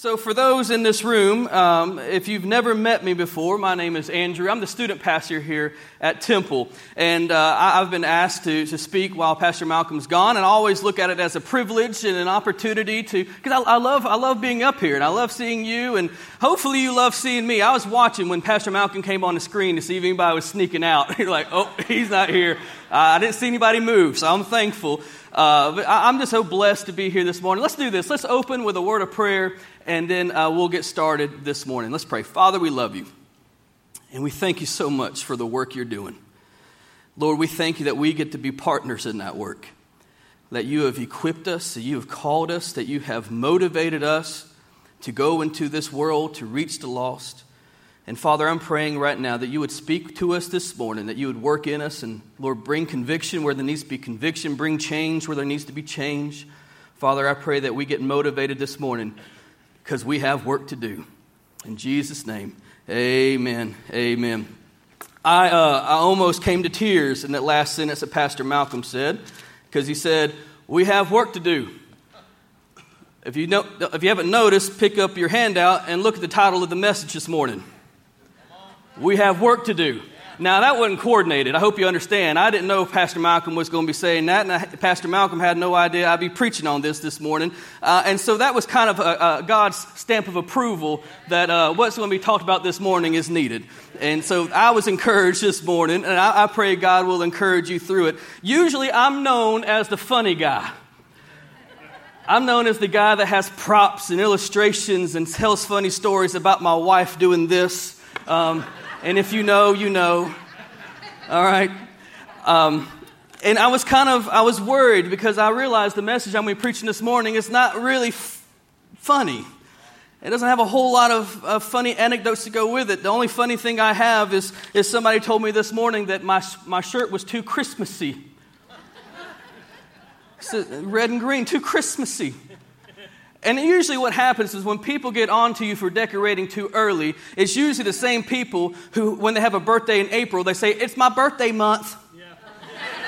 So, for those in this room, um, if you've never met me before, my name is Andrew. I'm the student pastor here at Temple. And uh, I, have been asked to, to speak while Pastor Malcolm's gone. And I always look at it as a privilege and an opportunity to, because I, I, love, I love being up here and I love seeing you. And hopefully you love seeing me. I was watching when Pastor Malcolm came on the screen to see if anybody was sneaking out. You're like, oh, he's not here. Uh, I didn't see anybody move, so I'm thankful. Uh, I'm just so blessed to be here this morning. Let's do this. Let's open with a word of prayer and then uh, we'll get started this morning. Let's pray. Father, we love you, and we thank you so much for the work you're doing. Lord, we thank you that we get to be partners in that work, that you have equipped us, that you have called us, that you have motivated us to go into this world to reach the lost. And Father, I'm praying right now that you would speak to us this morning, that you would work in us, and Lord, bring conviction where there needs to be conviction, bring change where there needs to be change. Father, I pray that we get motivated this morning because we have work to do. In Jesus' name, amen. Amen. I, uh, I almost came to tears in that last sentence that Pastor Malcolm said because he said, We have work to do. If you, know, if you haven't noticed, pick up your handout and look at the title of the message this morning. We have work to do. Now, that wasn't coordinated. I hope you understand. I didn't know if Pastor Malcolm was going to be saying that, and I, Pastor Malcolm had no idea I'd be preaching on this this morning. Uh, and so that was kind of a, a God's stamp of approval that uh, what's going to be talked about this morning is needed. And so I was encouraged this morning, and I, I pray God will encourage you through it. Usually, I'm known as the funny guy. I'm known as the guy that has props and illustrations and tells funny stories about my wife doing this. Um, and if you know, you know. All right? Um, and I was kind of, I was worried because I realized the message I'm going to be preaching this morning is not really f- funny. It doesn't have a whole lot of uh, funny anecdotes to go with it. The only funny thing I have is, is somebody told me this morning that my, my shirt was too Christmassy. red and green, too Christmassy. And usually, what happens is when people get on to you for decorating too early, it's usually the same people who, when they have a birthday in April, they say, It's my birthday month. Yeah.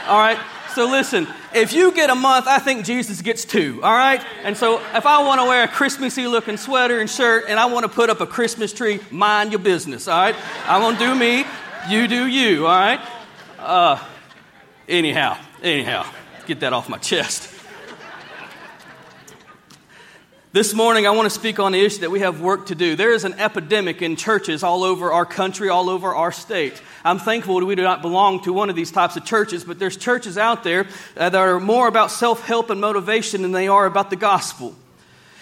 all right? So, listen, if you get a month, I think Jesus gets two, all right? And so, if I want to wear a Christmassy looking sweater and shirt and I want to put up a Christmas tree, mind your business, all right? I won't do me, you do you, all right? Uh, anyhow, anyhow, get that off my chest. This morning, I want to speak on the issue that we have work to do. There is an epidemic in churches all over our country, all over our state. I'm thankful that we do not belong to one of these types of churches, but there's churches out there uh, that are more about self help and motivation than they are about the gospel.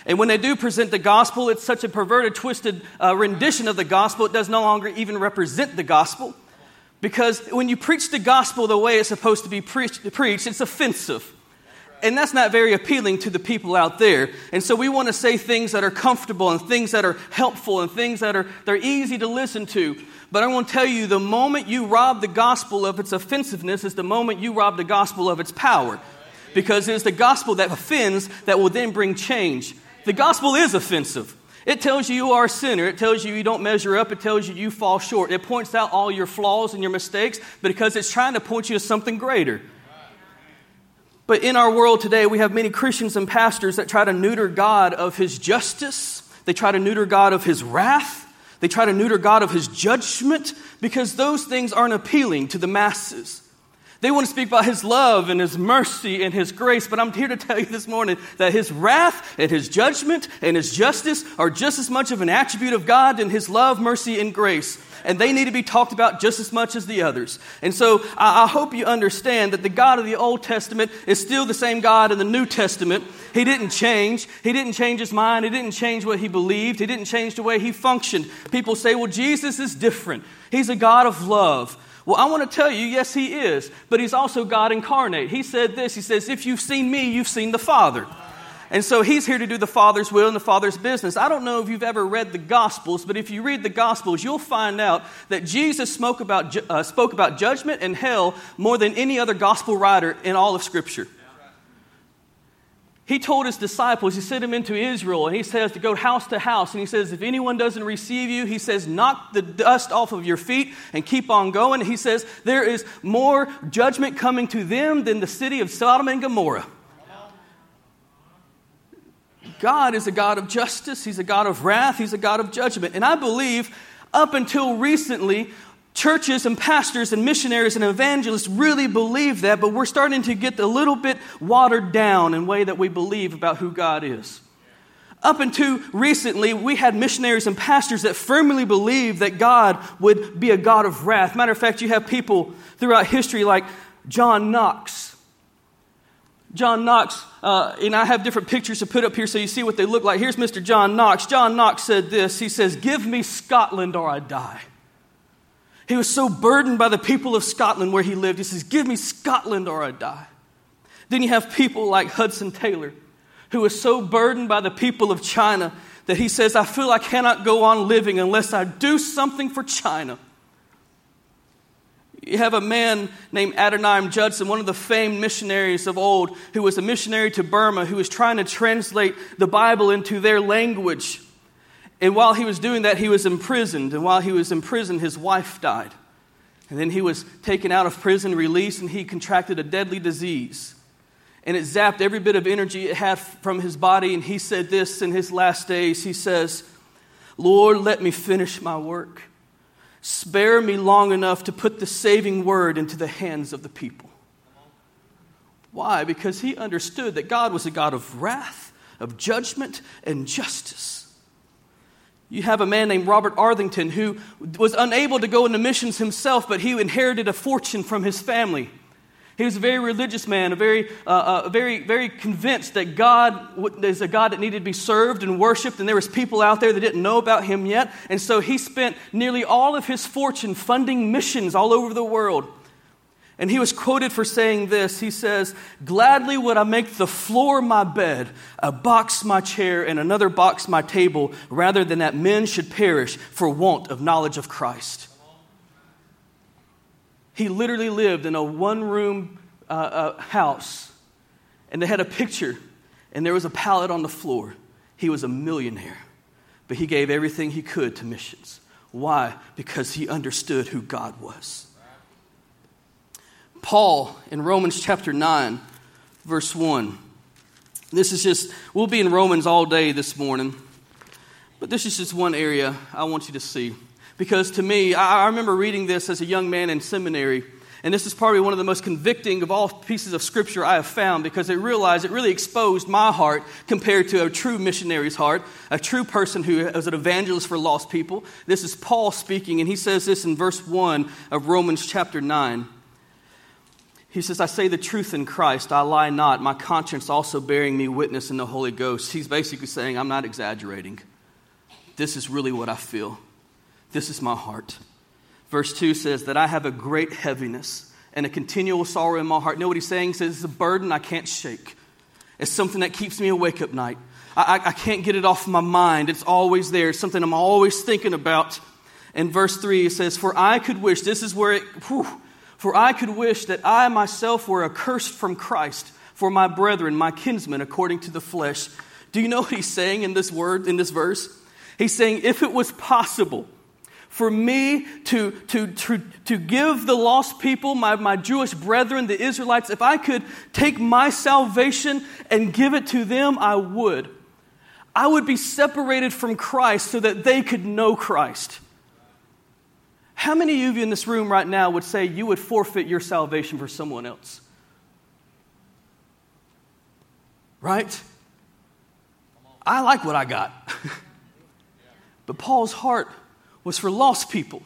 And when they do present the gospel, it's such a perverted, twisted uh, rendition of the gospel, it does no longer even represent the gospel. Because when you preach the gospel the way it's supposed to be preached, preached it's offensive and that's not very appealing to the people out there. And so we want to say things that are comfortable and things that are helpful and things that are they're easy to listen to. But I want to tell you the moment you rob the gospel of its offensiveness is the moment you rob the gospel of its power. Because it is the gospel that offends that will then bring change. The gospel is offensive. It tells you you are a sinner. It tells you you don't measure up. It tells you you fall short. It points out all your flaws and your mistakes because it's trying to point you to something greater. But in our world today, we have many Christians and pastors that try to neuter God of his justice. They try to neuter God of his wrath. They try to neuter God of his judgment because those things aren't appealing to the masses. They want to speak about his love and his mercy and his grace, but I'm here to tell you this morning that his wrath and his judgment and his justice are just as much of an attribute of God than his love, mercy, and grace and they need to be talked about just as much as the others. And so I, I hope you understand that the God of the Old Testament is still the same God in the New Testament. He didn't change. He didn't change his mind. He didn't change what he believed. He didn't change the way he functioned. People say, well, Jesus is different. He's a God of love. Well, I want to tell you, yes, he is, but he's also God incarnate. He said this He says, If you've seen me, you've seen the Father. And so he's here to do the Father's will and the Father's business. I don't know if you've ever read the Gospels, but if you read the Gospels, you'll find out that Jesus spoke about, uh, spoke about judgment and hell more than any other Gospel writer in all of Scripture. He told his disciples, he sent them into Israel, and he says to go house to house. And he says, if anyone doesn't receive you, he says, knock the dust off of your feet and keep on going. He says, there is more judgment coming to them than the city of Sodom and Gomorrah. God is a God of justice, He's a God of wrath, He's a God of judgment. And I believe up until recently, churches and pastors and missionaries and evangelists really believe that, but we're starting to get a little bit watered down in the way that we believe about who God is. Up until recently, we had missionaries and pastors that firmly believed that God would be a God of wrath. Matter of fact, you have people throughout history like John Knox. John Knox, uh, and I have different pictures to put up here so you see what they look like. Here's Mr. John Knox. John Knox said this He says, Give me Scotland or I die. He was so burdened by the people of Scotland where he lived. He says, Give me Scotland or I die. Then you have people like Hudson Taylor who was so burdened by the people of China that he says, I feel I cannot go on living unless I do something for China. You have a man named Adoniram Judson, one of the famed missionaries of old, who was a missionary to Burma, who was trying to translate the Bible into their language. And while he was doing that, he was imprisoned. And while he was in prison, his wife died. And then he was taken out of prison, released, and he contracted a deadly disease and it zapped every bit of energy it had from his body. And he said this in his last days He says, Lord, let me finish my work. Spare me long enough to put the saving word into the hands of the people. Why? Because he understood that God was a God of wrath, of judgment, and justice. You have a man named Robert Arthington who was unable to go into missions himself, but he inherited a fortune from his family. He was a very religious man, a very, uh, uh, very, very convinced that God is a God that needed to be served and worshiped, and there was people out there that didn't know about him yet. And so he spent nearly all of his fortune funding missions all over the world. And he was quoted for saying this. He says, Gladly would I make the floor my bed, a box my chair, and another box my table, rather than that men should perish for want of knowledge of Christ. He literally lived in a one room uh, uh, house, and they had a picture, and there was a pallet on the floor. He was a millionaire, but he gave everything he could to missions. Why? Because he understood who God was. Paul in Romans chapter 9, verse 1. This is just, we'll be in Romans all day this morning, but this is just one area I want you to see. Because to me, I, remember reading this as a young man in seminary. And this is probably one of the most convicting of all pieces of scripture I have found because it realized it really exposed my heart compared to a true missionary's heart, a true person who is an evangelist for lost people. This is Paul speaking, and he says this in verse 1 of Romans chapter 9. He says, I say the truth in Christ, I lie not, my conscience also bearing me witness in the Holy Ghost. He's basically saying, I'm not exaggerating. This is really what I feel. This is my heart. Verse 2 says that I have a great heaviness and a continual sorrow in my heart. You know what he's saying? He says it's a burden I can't shake. It's something that keeps me awake at night. I, I, can't get it off my mind. It's always there. It's something I'm always thinking about. And verse 3 it says, For I could wish, this is where it, whew, for I could wish that I myself were accursed from Christ for my brethren, my kinsmen, according to the flesh. Do you know what he's saying in this word, in this verse? He's saying, if it was possible, for me to, to, to, to give the lost people, my, my Jewish brethren, the Israelites, if I could take my salvation and give it to them, I would. I would be separated from Christ so that they could know Christ. How many of you in this room right now would say you would forfeit your salvation for someone else? Right? I like what I got. but Paul's heart was for lost people.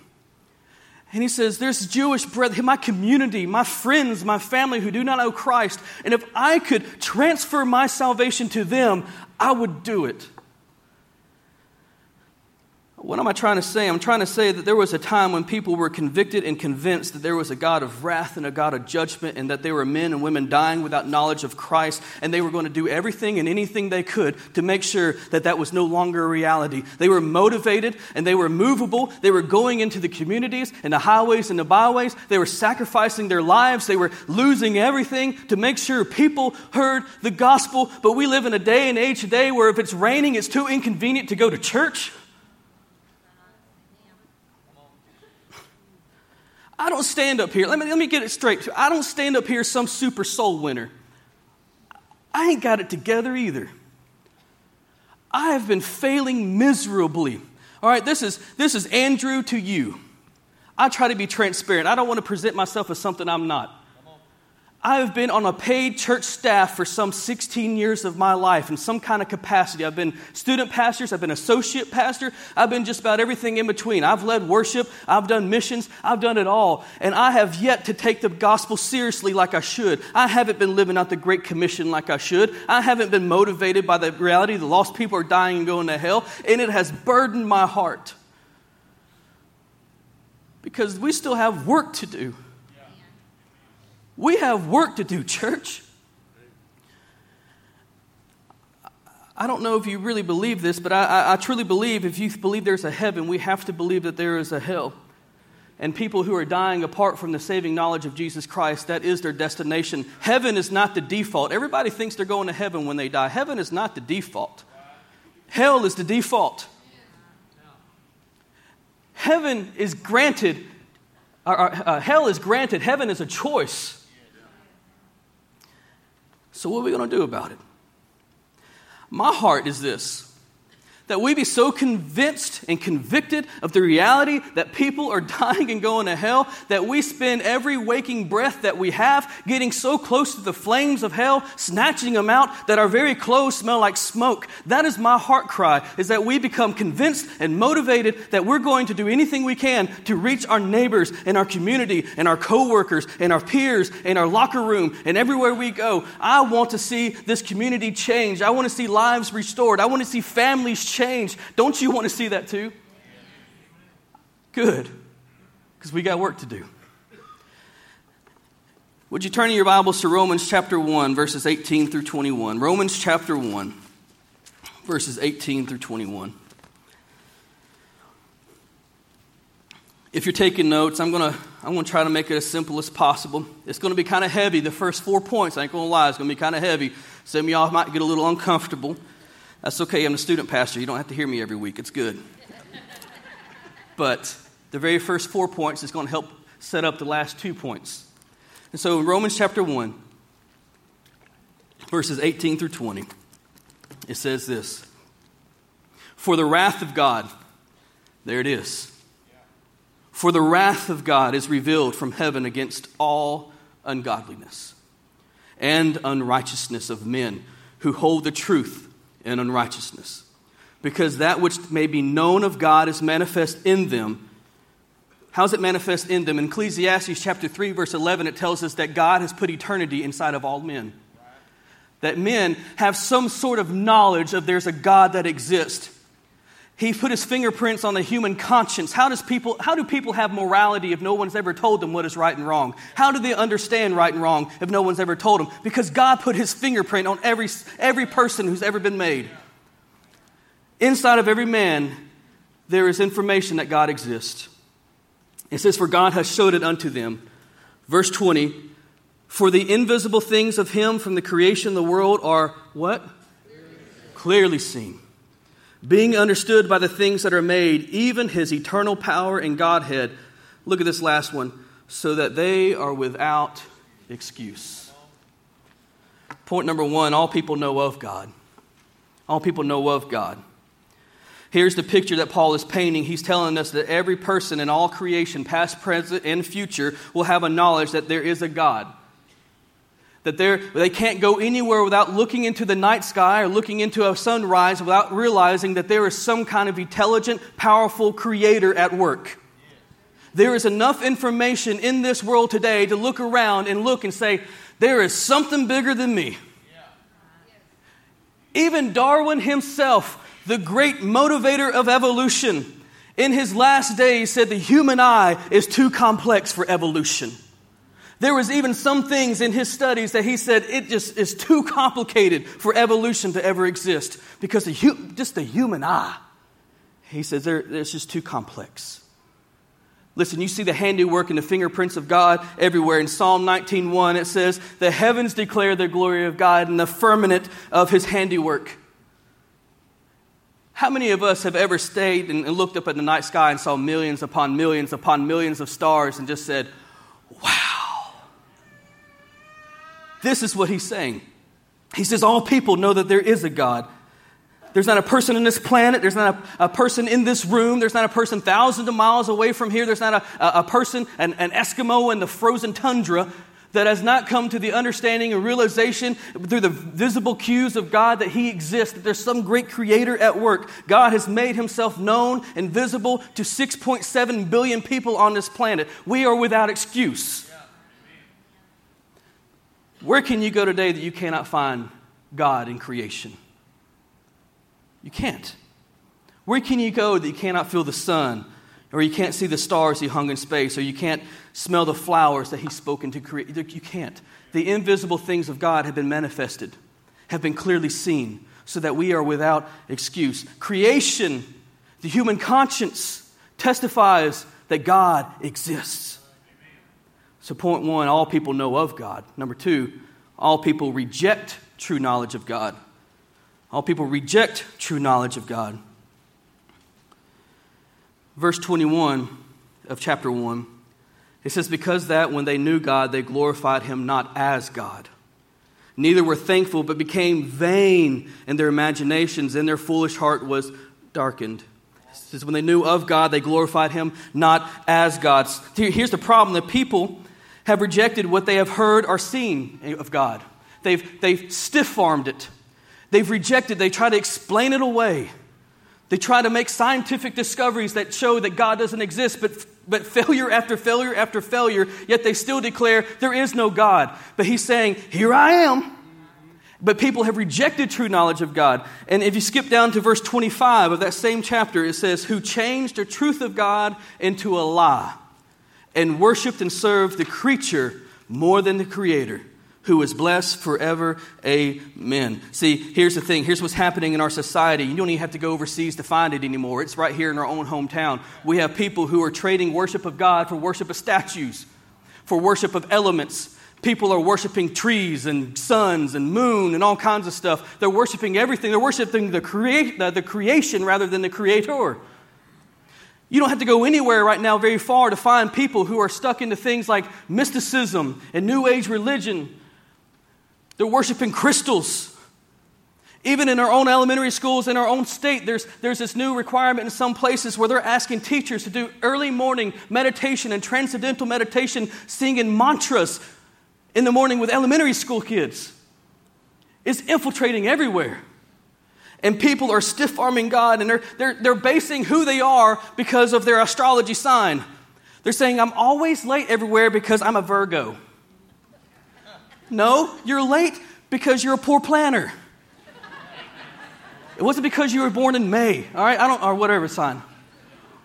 And he says, There's Jewish brethren, my community, my friends, my family who do not know Christ. And if I could transfer my salvation to them, I would do it. What am I trying to say? I'm trying to say that there was a time when people were convicted and convinced that there was a God of wrath and a God of judgment, and that there were men and women dying without knowledge of Christ, and they were going to do everything and anything they could to make sure that that was no longer a reality. They were motivated and they were movable. They were going into the communities and the highways and the byways. They were sacrificing their lives. They were losing everything to make sure people heard the gospel. But we live in a day and age today where if it's raining, it's too inconvenient to go to church. I don't stand up here. Let me, let me get it straight. I don't stand up here some super soul winner. I ain't got it together either. I have been failing miserably. All right, this is, this is Andrew to you. I try to be transparent. I don't want to present myself as something I'm not. I have been on a paid church staff for some 16 years of my life in some kind of capacity. I've been student pastors, I've been associate pastor, I've been just about everything in between. I've led worship, I've done missions, I've done it all. And I have yet to take the gospel seriously like I should. I haven't been living out the Great Commission like I should. I haven't been motivated by the reality the lost people are dying and going to hell. And it has burdened my heart. Because we still have work to do. We have work to do, church. I don't know if you really believe this, but I, I, I, truly believe if you believe there's a heaven, we have to believe that there is a hell. And people who are dying apart from the saving knowledge of Jesus Christ, that is their destination. Heaven is not the default. Everybody thinks they're going to heaven when they die. Heaven is not the default, hell is the default. Heaven is granted, or, or, uh, hell is granted, heaven is a choice. So, what are we going to do about it? My heart is this that we be so convinced and convicted of the reality that people are dying and going to hell that we spend every waking breath that we have getting so close to the flames of hell, snatching them out that our very clothes smell like smoke. That is my heart cry, is that we become convinced and motivated that we're going to do anything we can to reach our neighbors and our community and our coworkers and our peers and our locker room and everywhere we go. I want to see this community change. I want to see lives restored. I want to see families change. Don't you want to see that too? Good, because we got work to do. Would you turn in your Bibles to Romans chapter 1, verses 18 through 21? Romans chapter 1, verses 18 through 21. If you're taking notes, I'm going to I'm going to try to make it as simple as possible. It's going to be kind of heavy. The first four points, I ain't going to lie, it's going to be kind of heavy. Some of y'all might get a little uncomfortable. That's okay. I'm the student pastor. You don't have to hear me every week. It's good. but the very first four points is going to help set up the last two points. And so in Romans chapter 1, verses 18 through 20, it says this For the wrath of God, there it is. For the wrath of God is revealed from heaven against all ungodliness and unrighteousness of men who hold the truth and unrighteousness. Because that which may be known of God is manifest in them. How is it manifest in them? In Ecclesiastes chapter 3, verse 11, it tells us that God has put eternity inside of all men. That men have some sort of knowledge of there's a God that exists. He put his fingerprints on the human conscience. How, does people, how do people have morality if no one's ever told them what is right and wrong? How do they understand right and wrong if no one's ever told them? Because God put his fingerprint on every, every person who's ever been made. Inside of every man, there is information that God exists. It says, For God has showed it unto them. Verse 20, For the invisible things of him from the creation of the world are what? Clearly seen being understood by the things that are made, even his eternal power and Godhead. Look at this last one. So that they are without excuse. Point number one all people know of God. All people know of God. Here's the picture that Paul is painting. He's telling us that every person in all creation, past, present, and future, will have a knowledge that there is a God that they can't go anywhere without looking into the night sky or looking into a sunrise without realizing that there is some kind of intelligent, powerful creator at work. There is enough information in this world today to look around and look and say, there is something bigger than me. Even Darwin himself, the great motivator of evolution, in his last days said the human eye is too complex for evolution. There was even some things in his studies that he said it just is too complicated for evolution to ever exist because the, just the human eye. He says it's just too complex. Listen, you see the handiwork and the fingerprints of God everywhere. In Psalm 19:1 it says, "The heavens declare the glory of God and the firmament of his handiwork." How many of us have ever stayed and looked up at the night sky and saw millions upon millions upon millions of stars and just said, "Wow, this is what he's saying. He says, All people know that there is a God. there's not a person in this planet. There's not a, a person in this room. There's not a person thousands of miles away from here. There's not a, a, a person, an, an Eskimo in the frozen tundra that has not come to the understanding and realization through the visible cues of God that He exists, that there's some great creator at work. God has made Himself known and visible to 6.7 billion people on this planet. We are without excuse. Where can you go today that you cannot find God in creation? You can't. Where can you go that you cannot feel the sun, or you can't see the stars he hung in space, or you can't smell the flowers that he's spoken to create? You can't. The invisible things of God have been manifested, have been clearly seen, so that we are without excuse. Creation, the human conscience, testifies that God exists. So, point one, all people know of God. Number two, all people reject true knowledge of God. All people reject true knowledge of God. Verse 21 of chapter 1, it says, Because that when they knew God, they glorified him not as God. Neither were thankful, but became vain in their imaginations, and their foolish heart was darkened. It says, When they knew of God, they glorified him not as God. Here's the problem the people have rejected what they have heard or seen of God. They've, they've stiff armed it. They've rejected, they try to explain it away. They try to make scientific discoveries that show that God doesn't exist, but, but failure after failure after failure, yet they still declare there is no God. But he's saying, Here I am. But people have rejected true knowledge of God. And if you skip down to verse 25 of that same chapter, it says, Who changed the truth of God into a lie and worshiped and served the creature more than the creator who is blessed forever. Amen. See, here's the thing. Here's what's happening in our society. You don't even have to go overseas to find it anymore. It's right here in our own hometown. We have people who are trading worship of God for worship of statues, for worship of elements. People are worshiping trees and suns and moon and all kinds of stuff. They're worshiping everything. They're worshiping the, create, the, the creation rather than the creator. You don't have to go anywhere right now very far to find people who are stuck into things like mysticism and New Age religion. They're worshiping crystals. Even in our own elementary schools, in our own state, there's, there's this new requirement in some places where they're asking teachers to do early morning meditation and transcendental meditation, singing mantras in the morning with elementary school kids. It's infiltrating everywhere. And people are stiff arming God and they're, they're, they're basing who they are because of their astrology sign. They're saying, I'm always late everywhere because I'm a Virgo. No, you're late because you're a poor planner. It wasn't because you were born in May, all right? I don't, or whatever sign.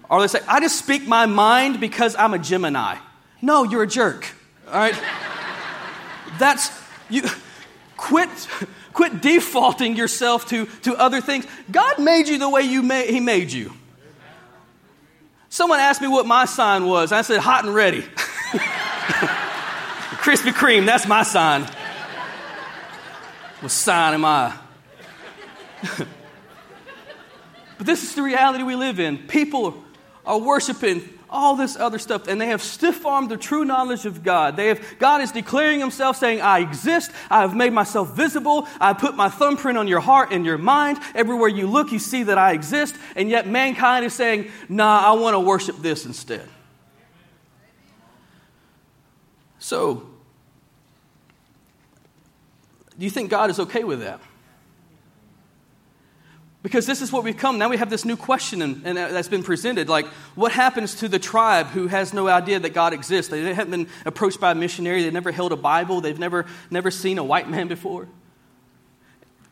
Or they say, I just speak my mind because I'm a Gemini. No, you're a jerk, all right? That's, you, quit, quit defaulting yourself to, to other things. God made you the way you made, He made you. Someone asked me what my sign was. I said, hot and ready. Krispy Kreme, that's my sign. What sign am I? but this is the reality we live in. People are worshiping all this other stuff, and they have stiff armed the true knowledge of God. They have, God is declaring Himself, saying, I exist, I have made myself visible, I put my thumbprint on your heart and your mind. Everywhere you look, you see that I exist, and yet mankind is saying, Nah, I want to worship this instead. So, do you think God is okay with that? Because this is what we've come. Now we have this new question and, and, uh, that's been presented. Like, what happens to the tribe who has no idea that God exists? They haven't been approached by a missionary. They've never held a Bible. They've never, never seen a white man before.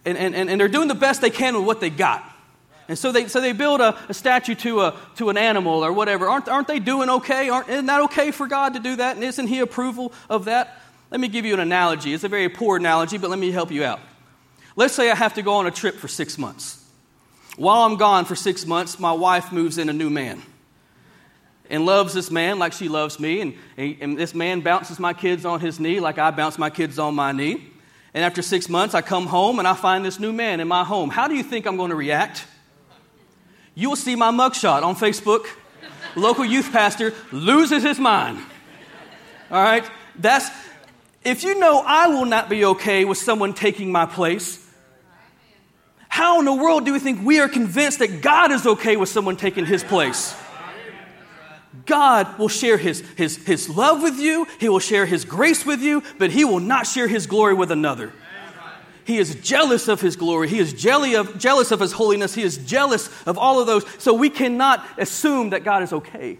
And, and, and they're doing the best they can with what they got. And so they, so they build a, a statue to, a, to an animal or whatever. Aren't, aren't they doing okay? Aren't, isn't that okay for God to do that? And isn't He approval of that? Let me give you an analogy. It's a very poor analogy, but let me help you out. Let's say I have to go on a trip for six months. While I'm gone for six months, my wife moves in a new man and loves this man like she loves me. And, and this man bounces my kids on his knee like I bounce my kids on my knee. And after six months, I come home and I find this new man in my home. How do you think I'm going to react? You will see my mugshot on Facebook. Local youth pastor loses his mind. All right? That's, if you know I will not be okay with someone taking my place, How in the world do we think we are convinced that God is okay with someone taking his place? God will share his, his, his love with you, He will share His grace with you, but He will not share His glory with another. He is jealous of His glory. He is jelly of, jealous of His holiness. He is jealous of all of those. So we cannot assume that God is okay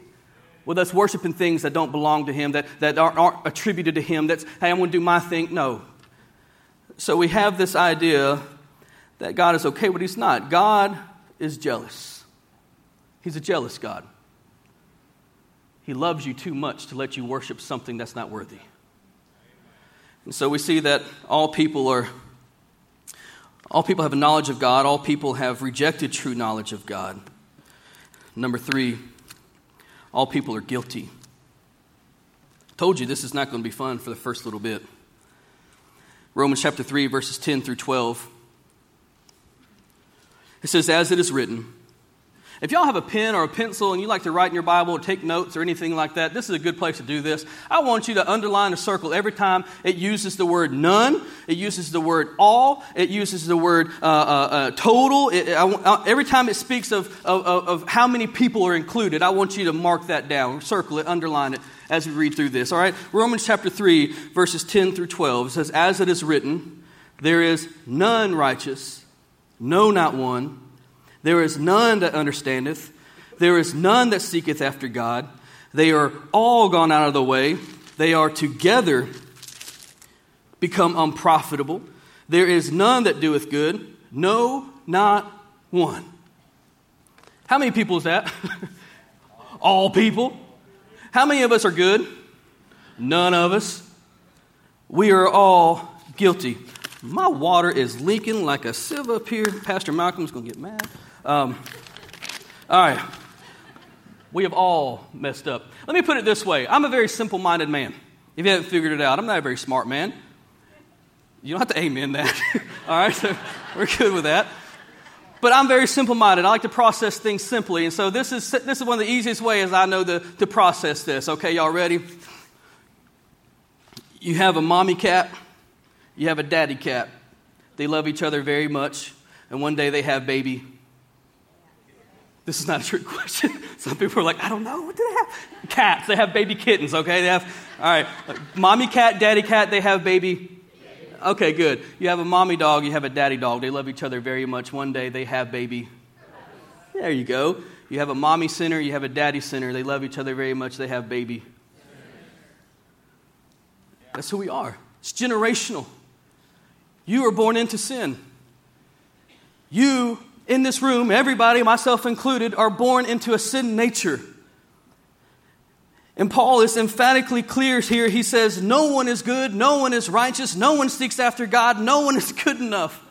with us worshiping things that don't belong to Him, that, that aren't, aren't attributed to Him. That's, hey, I'm going to do my thing. No. So we have this idea that God is okay, but He's not. God is jealous. He's a jealous God. He loves you too much to let you worship something that's not worthy. And so we see that all people are all people have a knowledge of God, all people have rejected true knowledge of God. Number 3, all people are guilty. Told you this is not going to be fun for the first little bit. Romans chapter 3 verses 10 through 12. It says as it is written, if y'all have a pen or a pencil and you like to write in your Bible or take notes or anything like that, this is a good place to do this. I want you to underline a circle every time it uses the word none, it uses the word all, it uses the word uh, uh, uh, total. It, I, uh, every time it speaks of, of, of how many people are included, I want you to mark that down, circle it, underline it as we read through this. All right? Romans chapter 3, verses 10 through 12 says, As it is written, there is none righteous, no, not one. There is none that understandeth. There is none that seeketh after God. They are all gone out of the way. They are together become unprofitable. There is none that doeth good. No, not one. How many people is that? all people. How many of us are good? None of us. We are all guilty. My water is leaking like a sieve up here. Pastor Malcolm's going to get mad. Um, all right. We have all messed up. Let me put it this way I'm a very simple minded man. If you haven't figured it out, I'm not a very smart man. You don't have to amen that. all right, so we're good with that. But I'm very simple minded. I like to process things simply. And so this is, this is one of the easiest ways I know to, to process this. Okay, y'all ready? You have a mommy cat, you have a daddy cat. They love each other very much. And one day they have baby this is not a trick question. Some people are like, I don't know. What do they have? Cats. They have baby kittens, okay? They have, all right. Mommy cat, daddy cat, they have baby. Okay, good. You have a mommy dog, you have a daddy dog. They love each other very much. One day they have baby. There you go. You have a mommy sinner, you have a daddy sinner. They love each other very much. They have baby. That's who we are. It's generational. You were born into sin. You in this room, everybody, myself included, are born into a sin nature. And Paul is emphatically clear here. He says, No one is good, no one is righteous, no one seeks after God, no one is good enough.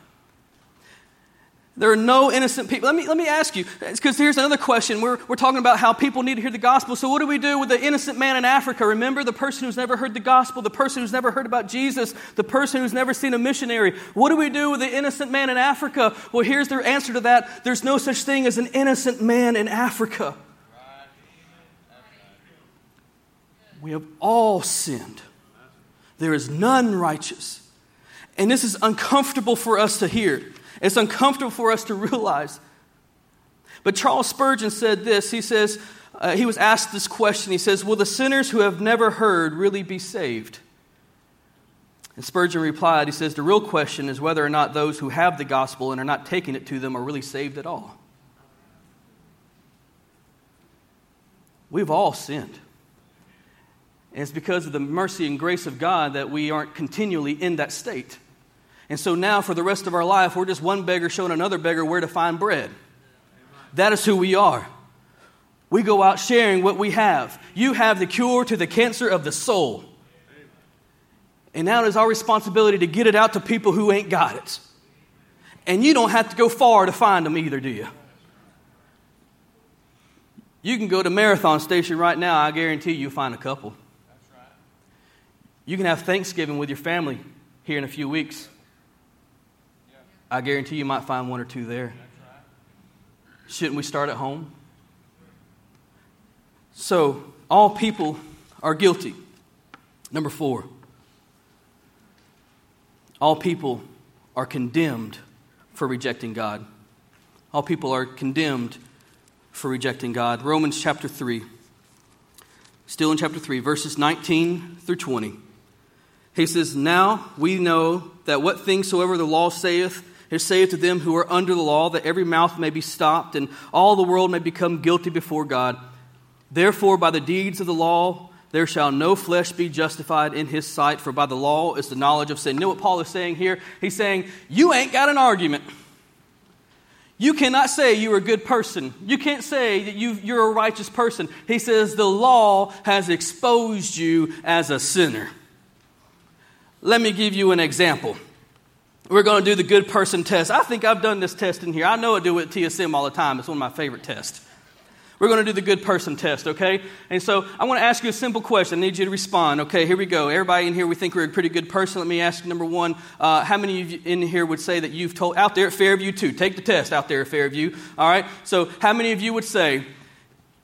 There are no innocent people. Let me, let me ask you, because here's another question. We're, we're talking about how people need to hear the gospel. So, what do we do with the innocent man in Africa? Remember the person who's never heard the gospel, the person who's never heard about Jesus, the person who's never seen a missionary. What do we do with the innocent man in Africa? Well, here's their answer to that there's no such thing as an innocent man in Africa. We have all sinned, there is none righteous. And this is uncomfortable for us to hear. It's uncomfortable for us to realize. But Charles Spurgeon said this. He says, uh, he was asked this question. He says, Will the sinners who have never heard really be saved? And Spurgeon replied, He says, The real question is whether or not those who have the gospel and are not taking it to them are really saved at all. We've all sinned. And it's because of the mercy and grace of God that we aren't continually in that state. And so now, for the rest of our life, we're just one beggar showing another beggar where to find bread. That is who we are. We go out sharing what we have. You have the cure to the cancer of the soul. And now it is our responsibility to get it out to people who ain't got it. And you don't have to go far to find them either, do you? You can go to Marathon Station right now. I guarantee you'll find a couple. You can have Thanksgiving with your family here in a few weeks. I guarantee you might find one or two there. Shouldn't we start at home? So, all people are guilty. Number four, all people are condemned for rejecting God. All people are condemned for rejecting God. Romans chapter 3. Still in chapter 3, verses 19 through 20. He says, Now we know that what things soever the law saith, it saith to them who are under the law, that every mouth may be stopped, and all the world may become guilty before God. Therefore, by the deeds of the law, there shall no flesh be justified in his sight, for by the law is the knowledge of sin. You know what Paul is saying here? He's saying, You ain't got an argument. You cannot say you're a good person. You can't say that you are a righteous person. He says the law has exposed you as a sinner. Let me give you an example. We're going to do the good person test. I think I've done this test in here. I know I do it at TSM all the time. It's one of my favorite tests. We're going to do the good person test, okay? And so I want to ask you a simple question. I need you to respond. Okay, here we go. Everybody in here, we think we're a pretty good person. Let me ask you number one uh, how many of you in here would say that you've told, out there at Fairview too? Take the test out there at Fairview. All right? So how many of you would say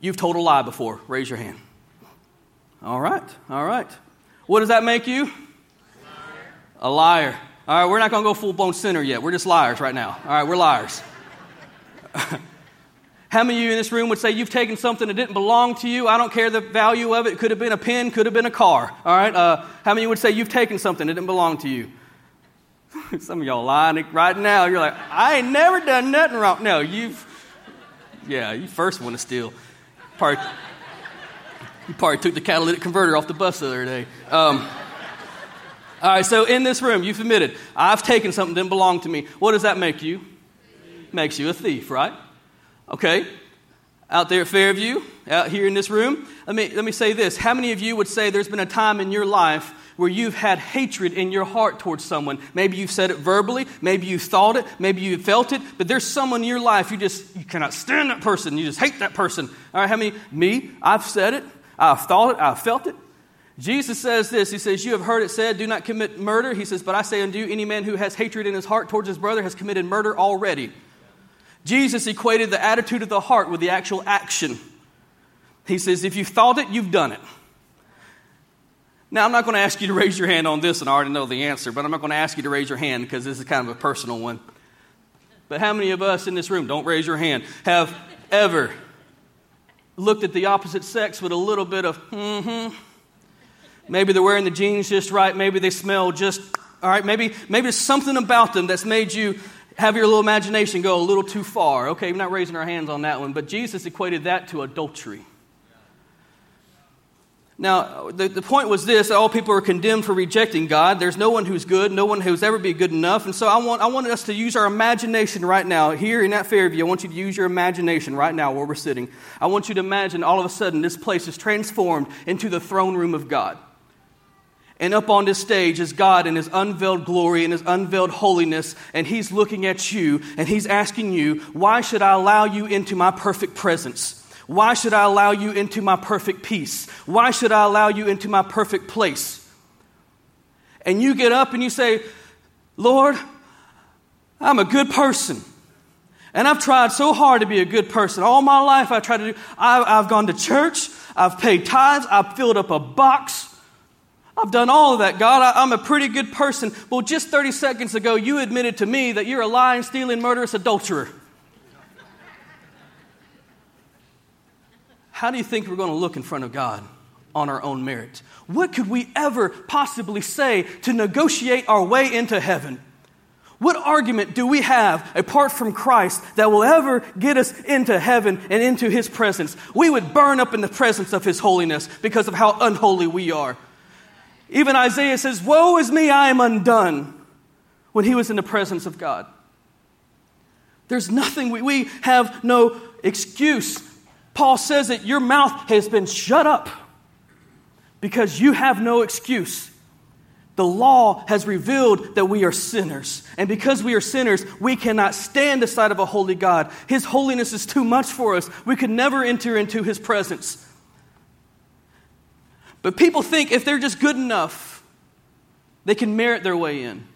you've told a lie before? Raise your hand. All right, all right. What does that make you? A liar. A liar. All right, we're not going to go full blown sinner yet. We're just liars right now. All right, we're liars. How many of you in this room would say you've taken something that didn't belong to you? I don't care the value of it. Could have been a pen, could have been a car. All right? Uh, how many would say you've taken something that didn't belong to you? Some of y'all lying right now. You're like, I ain't never done nothing wrong. No, you've, yeah, you first want to steal. Probably, you probably took the catalytic converter off the bus the other day. Um, all right, so in this room, you've admitted, I've taken something that didn't belong to me. What does that make you? Makes you a thief, right? Okay? Out there at Fairview, out here in this room, let me, let me say this. How many of you would say there's been a time in your life where you've had hatred in your heart towards someone? Maybe you've said it verbally, maybe you thought it, maybe you felt it, but there's someone in your life you just you cannot stand that person, you just hate that person. All right, how many? Me, I've said it, I've thought it, I've felt it. Jesus says this He says, You have heard it said, Do not commit murder. He says, But I say unto you, any man who has hatred in his heart towards his brother has committed murder already. Jesus equated the attitude of the heart with the actual action. He says, if you thought it, you've done it. Now, I'm not going to ask you to raise your hand on this, and I already know the answer, but I'm not going to ask you to raise your hand because this is kind of a personal one. But how many of us in this room, don't raise your hand, have ever looked at the opposite sex with a little bit of, mm hmm? Maybe they're wearing the jeans just right. Maybe they smell just, all right. Maybe, maybe there's something about them that's made you have your little imagination go a little too far. Okay, we're not raising our hands on that one, but Jesus equated that to adultery. Now, the, the point was this all people are condemned for rejecting God. There's no one who's good, no one who's ever been good enough. And so I want, I want us to use our imagination right now. Here in that Fairview, I want you to use your imagination right now where we're sitting. I want you to imagine all of a sudden this place is transformed into the throne room of God. And up on this stage is God in his unveiled glory and his unveiled holiness, and he's looking at you and he's asking you, Why should I allow you into my perfect presence? Why should I allow you into my perfect peace? Why should I allow you into my perfect place? And you get up and you say, Lord, I'm a good person. And I've tried so hard to be a good person. All my life I tried to do. I, have gone to church. I've paid tithes. I've filled up a box. I've done all of that, God. I, am a pretty good person. Well, just 30 seconds ago, you admitted to me that you're a lying, stealing, murderous adulterer. How do you think we're going to look in front of God on our own merit? What could we ever possibly say to negotiate our way into heaven? What argument do we have apart from Christ that will ever get us into heaven and into His presence? We would burn up in the presence of His holiness because of how unholy we are. Even Isaiah says, Woe is me, I am undone, when he was in the presence of God. There's nothing, we, we have no excuse. Paul says that your mouth has been shut up because you have no excuse. The law has revealed that we are sinners. And because we are sinners, we cannot stand the sight of a holy God. His holiness is too much for us. We could never enter into his presence. But people think if they're just good enough, they can merit their way in.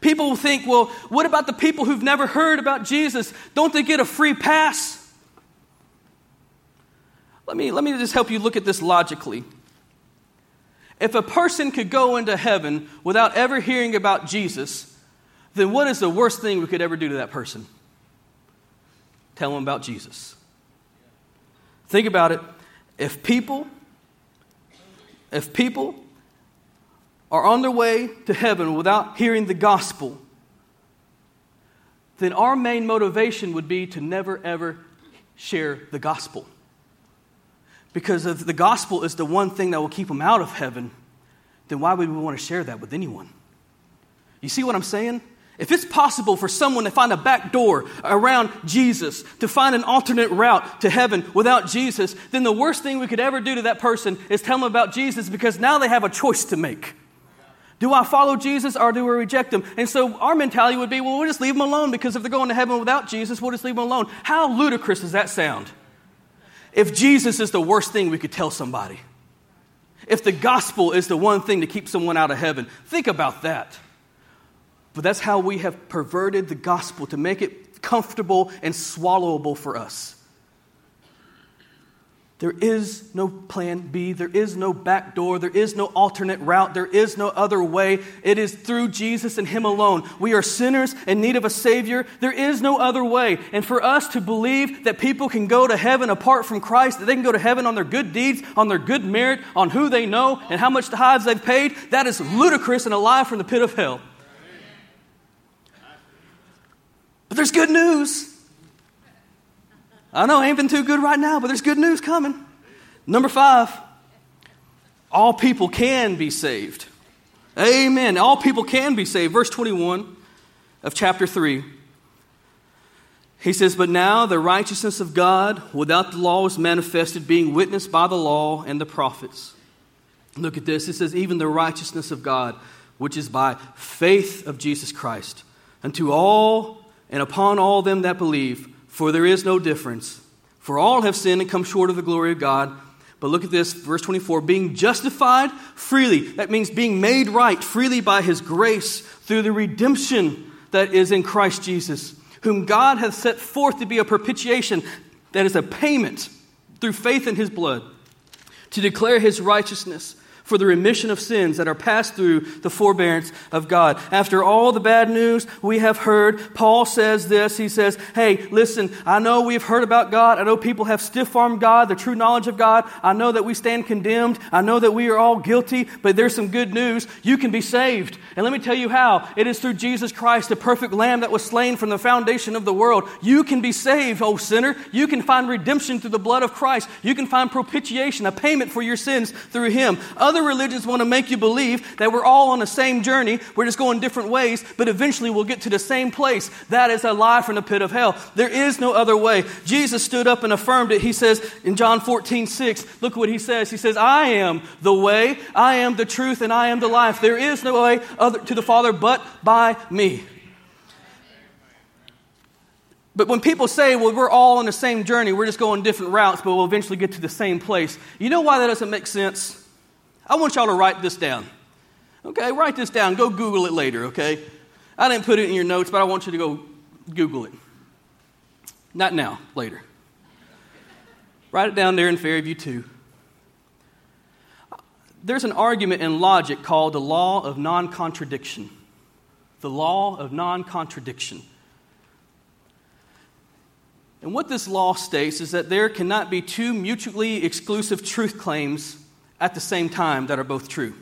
People will think, well, what about the people who've never heard about Jesus? Don't they get a free pass? Let me, let me just help you look at this logically. If a person could go into heaven without ever hearing about Jesus, then what is the worst thing we could ever do to that person? Tell them about Jesus. Think about it. If people, if people are on their way to heaven without hearing the gospel, then our main motivation would be to never ever share the gospel. Because if the gospel is the one thing that will keep them out of heaven, then why would we want to share that with anyone? You see what I'm saying? If it's possible for someone to find a back door around Jesus, to find an alternate route to heaven without Jesus, then the worst thing we could ever do to that person is tell them about Jesus because now they have a choice to make. Do I follow Jesus or do I reject him? And so our mentality would be, well, we'll just leave them alone because if they're going to heaven without Jesus, we'll just leave them alone. How ludicrous does that sound? If Jesus is the worst thing we could tell somebody, if the gospel is the one thing to keep someone out of heaven, think about that. But that's how we have perverted the gospel to make it comfortable and swallowable for us. There is no plan B. There is no back door. There is no alternate route. There is no other way. It is through Jesus and Him alone. We are sinners in need of a Savior. There is no other way. And for us to believe that people can go to heaven apart from Christ, that they can go to heaven on their good deeds, on their good merit, on who they know, and how much tithes they've paid, that is ludicrous and a lie from the pit of hell. But there's good news. I know I ain't been too good right now, but there's good news coming. Number five, all people can be saved. Amen. All people can be saved. Verse 21 of chapter 3. He says, But now the righteousness of God without the law is manifested, being witnessed by the law and the prophets. Look at this. It says, Even the righteousness of God, which is by faith of Jesus Christ, unto all and upon all them that believe for there is no difference. For all have sinned and come short of the glory of God. But look at this, verse 24 being justified freely. That means being made right freely by his grace through the redemption that is in Christ Jesus, whom God hath set forth to be a propitiation, that is a payment through faith in his blood, to declare his righteousness for the remission of sins that are passed through the forbearance of God. After all the bad news we have heard, Paul says this. He says, Hey, listen, I know we've heard about God. I know people have stiff armed God, the true knowledge of God. I know that we stand condemned. I know that we are all guilty, but there's some good news. You can be saved. And let me tell you how. It is through Jesus Christ, the perfect Lamb that was slain from the foundation of the world. You can be saved, oh sinner. You can find redemption through the blood of Christ. You can find propitiation, a payment for your sins through Him. Other other religions want to make you believe that we're all on the same journey, we're just going different ways, but eventually we'll get to the same place. That is a lie from the pit of hell. There is no other way. Jesus stood up and affirmed it. He says in John 14, 6, look what he says. He says, I am the way, I am the truth, and I am the life. There is no way other, to the Father but by me. But when people say, well, we're all on the same journey, we're just going different routes, but we'll eventually get to the same place, you know why that doesn't make sense? I want y'all to write this down. Okay, write this down. Go Google it later, okay? I didn't put it in your notes, but I want you to go Google it. Not now, later. write it down there in Fairview 2. There's an argument in logic called the law of non contradiction. The law of non contradiction. And what this law states is that there cannot be two mutually exclusive truth claims at the same time that are both true.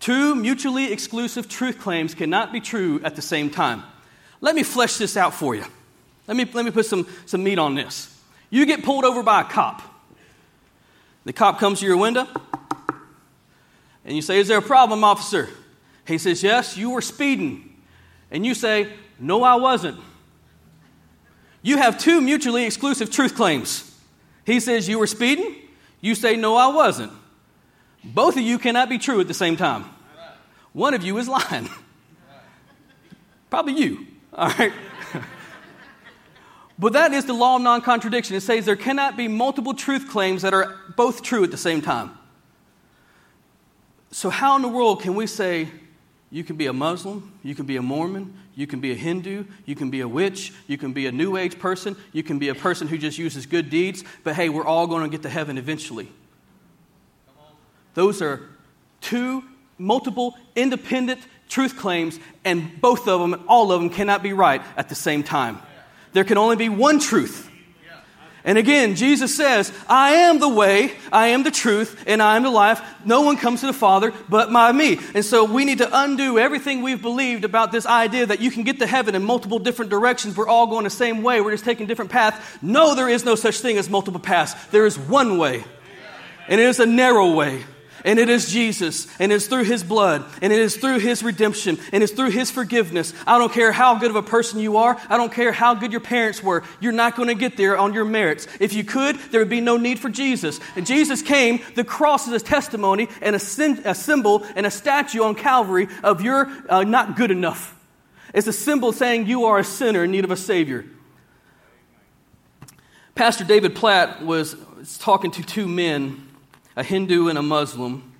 Two mutually exclusive truth claims cannot be true at the same time. Let me flesh this out for you. Let me, let me put some, some meat on this. You get pulled over by a cop. The cop comes to your window and you say, Is there a problem, officer? He says, Yes, you were speeding. And you say, No, I wasn't. You have two mutually exclusive truth claims. He says, You were speeding. You say, No, I wasn't. Both of you cannot be true at the same time. One of you is lying. Probably you. All right. but that is the law of non contradiction. It says there cannot be multiple truth claims that are both true at the same time. So, how in the world can we say you can be a Muslim, you can be a Mormon, you can be a Hindu, you can be a witch, you can be a New Age person, you can be a person who just uses good deeds, but hey, we're all going to get to heaven eventually. Those are two multiple independent truth claims, and both of them, all of them, cannot be right at the same time. There can only be one truth. And again, Jesus says, I am the way, I am the truth, and I am the life. No one comes to the Father but by me. And so we need to undo everything we've believed about this idea that you can get to heaven in multiple different directions. We're all going the same way. We're just taking different paths. No, there is no such thing as multiple paths. There is one way, and it is a narrow way and it is Jesus, and it's through His blood, and it is through His redemption, and it's through His forgiveness. I don't care how good of a person you are, I don't care how good your parents were, you're not going to get there on your merits. If you could, there would be no need for Jesus. And Jesus came, the cross is a testimony and a, sin, a symbol and a statue on Calvary of your uh, not good enough. It's a symbol saying you are a sinner in need of a Savior. Pastor David Platt was talking to two men a Hindu and a Muslim.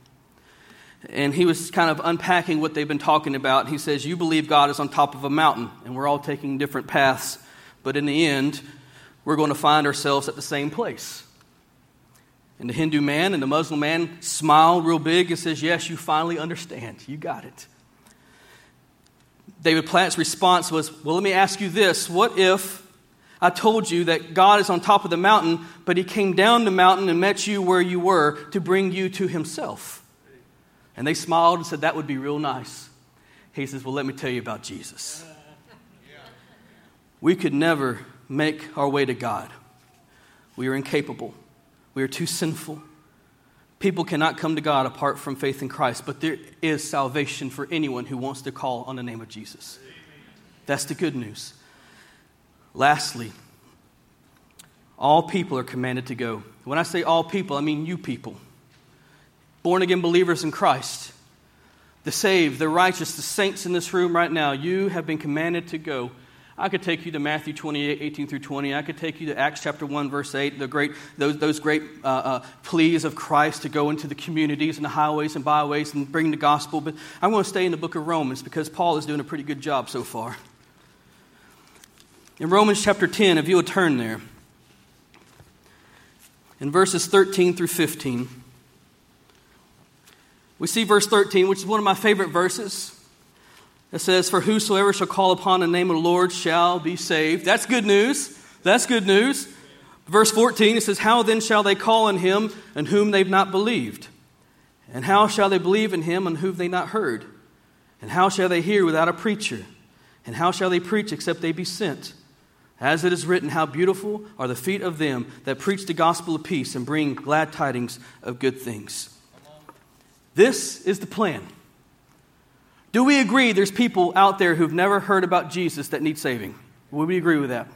And he was kind of unpacking what they've been talking about. He says, You believe God is on top of a mountain, and we're all taking different paths, but in the end, we're going to find ourselves at the same place. And the Hindu man and the Muslim man smile real big and says, Yes, you finally understand. You got it. David Platt's response was, Well, let me ask you this. What if I told you that God is on top of the mountain, but he came down the mountain and met you where you were to bring you to himself. And they smiled and said, That would be real nice. He says, Well, let me tell you about Jesus. We could never make our way to God. We are incapable. We are too sinful. People cannot come to God apart from faith in Christ, but there is salvation for anyone who wants to call on the name of Jesus. That's the good news. Lastly, all people are commanded to go. When I say all people, I mean you people. Born again believers in Christ, the saved, the righteous, the saints in this room right now, you have been commanded to go. I could take you to Matthew 28, 18 through 20. I could take you to Acts chapter 1, verse 8, the great, those, those great uh, uh, pleas of Christ to go into the communities and the highways and byways and bring the gospel. But I'm going to stay in the book of Romans because Paul is doing a pretty good job so far. In Romans chapter 10, if you would turn there, in verses 13 through 15, we see verse 13, which is one of my favorite verses. It says, For whosoever shall call upon the name of the Lord shall be saved. That's good news. That's good news. Verse 14, it says, How then shall they call on him in whom they've not believed? And how shall they believe in him on whom they not heard? And how shall they hear without a preacher? And how shall they preach except they be sent? As it is written, How beautiful are the feet of them that preach the gospel of peace and bring glad tidings of good things. This is the plan. Do we agree there's people out there who've never heard about Jesus that need saving? Would we agree with that?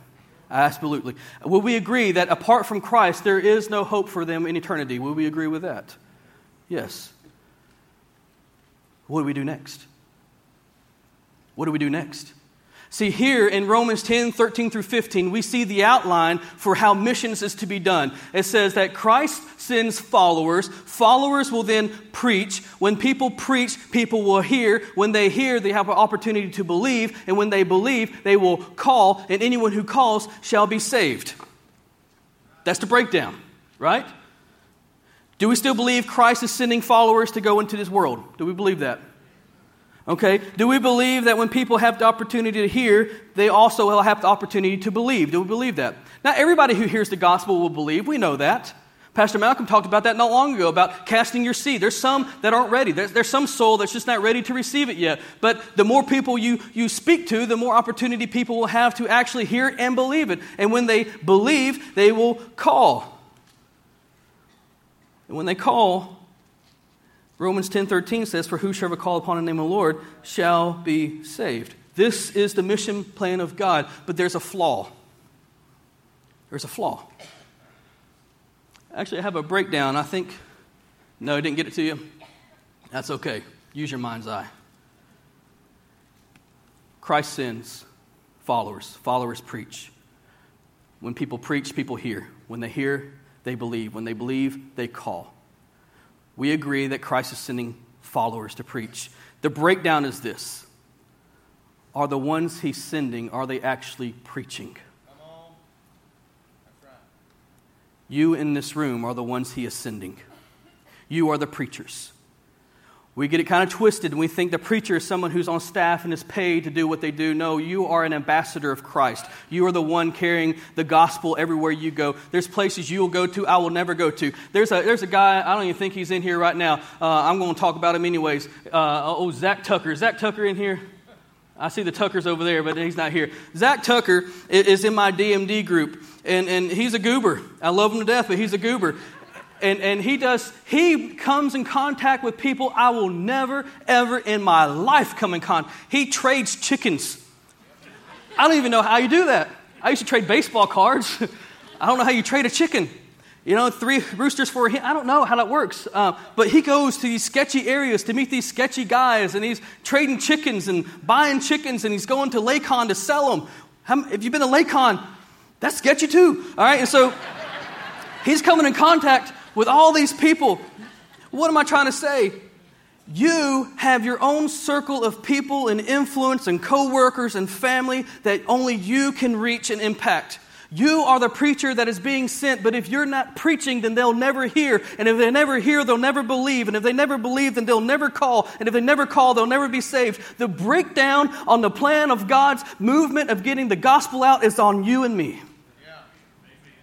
Absolutely. Would we agree that apart from Christ, there is no hope for them in eternity? Would we agree with that? Yes. What do we do next? What do we do next? See, here in Romans 10 13 through 15, we see the outline for how missions is to be done. It says that Christ sends followers. Followers will then preach. When people preach, people will hear. When they hear, they have an opportunity to believe. And when they believe, they will call, and anyone who calls shall be saved. That's the breakdown, right? Do we still believe Christ is sending followers to go into this world? Do we believe that? Okay? Do we believe that when people have the opportunity to hear, they also will have the opportunity to believe? Do we believe that? Not everybody who hears the gospel will believe. We know that. Pastor Malcolm talked about that not long ago about casting your seed. There's some that aren't ready. There's, there's some soul that's just not ready to receive it yet. But the more people you, you speak to, the more opportunity people will have to actually hear and believe it. And when they believe, they will call. And when they call, Romans 10:13 says, "For whosoever call upon the name of the Lord shall be saved." This is the mission plan of God, but there's a flaw. There's a flaw. Actually, I have a breakdown. I think no, I didn't get it to you. That's okay. Use your mind's eye. Christ sends followers. Followers preach. When people preach, people hear. When they hear, they believe. When they believe, they call we agree that Christ is sending followers to preach. The breakdown is this Are the ones he's sending, are they actually preaching? Right. You in this room are the ones he is sending. You are the preachers. We get it kind of twisted and we think the preacher is someone who's on staff and is paid to do what they do. No, you are an ambassador of Christ. You are the one carrying the gospel everywhere you go. There's places you will go to I will never go to. There's a, there's a guy, I don't even think he's in here right now. Uh, I'm going to talk about him anyways. Uh, oh, Zach Tucker. Is Zach Tucker in here? I see the Tuckers over there, but he's not here. Zach Tucker is in my DMD group, and, and he's a goober. I love him to death, but he's a goober and, and he does he comes in contact with people i will never ever in my life come in contact he trades chickens. I don't even know how you do that. I used to trade baseball cards. I don't know how you trade a chicken. You know three roosters for hen i don't know how that works. Uh, but he goes to these sketchy areas to meet these sketchy guys and he's trading chickens and buying chickens and he's going to Lakon to sell them how, if you've been to Lakon that's sketchy too all right? And so he's coming in contact with all these people. What am I trying to say? You have your own circle of people and influence and coworkers and family that only you can reach and impact. You are the preacher that is being sent, but if you're not preaching, then they'll never hear. And if they never hear, they'll never believe. And if they never believe, then they'll never call. And if they never call, they'll never be saved. The breakdown on the plan of God's movement of getting the gospel out is on you and me.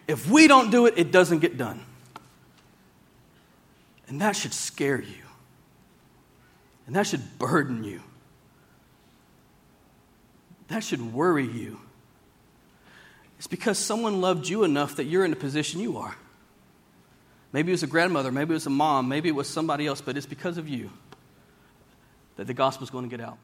If we don't do it, it doesn't get done. And that should scare you. And that should burden you. That should worry you. It's because someone loved you enough that you're in the position you are. Maybe it was a grandmother, maybe it was a mom, maybe it was somebody else, but it's because of you that the gospel is going to get out.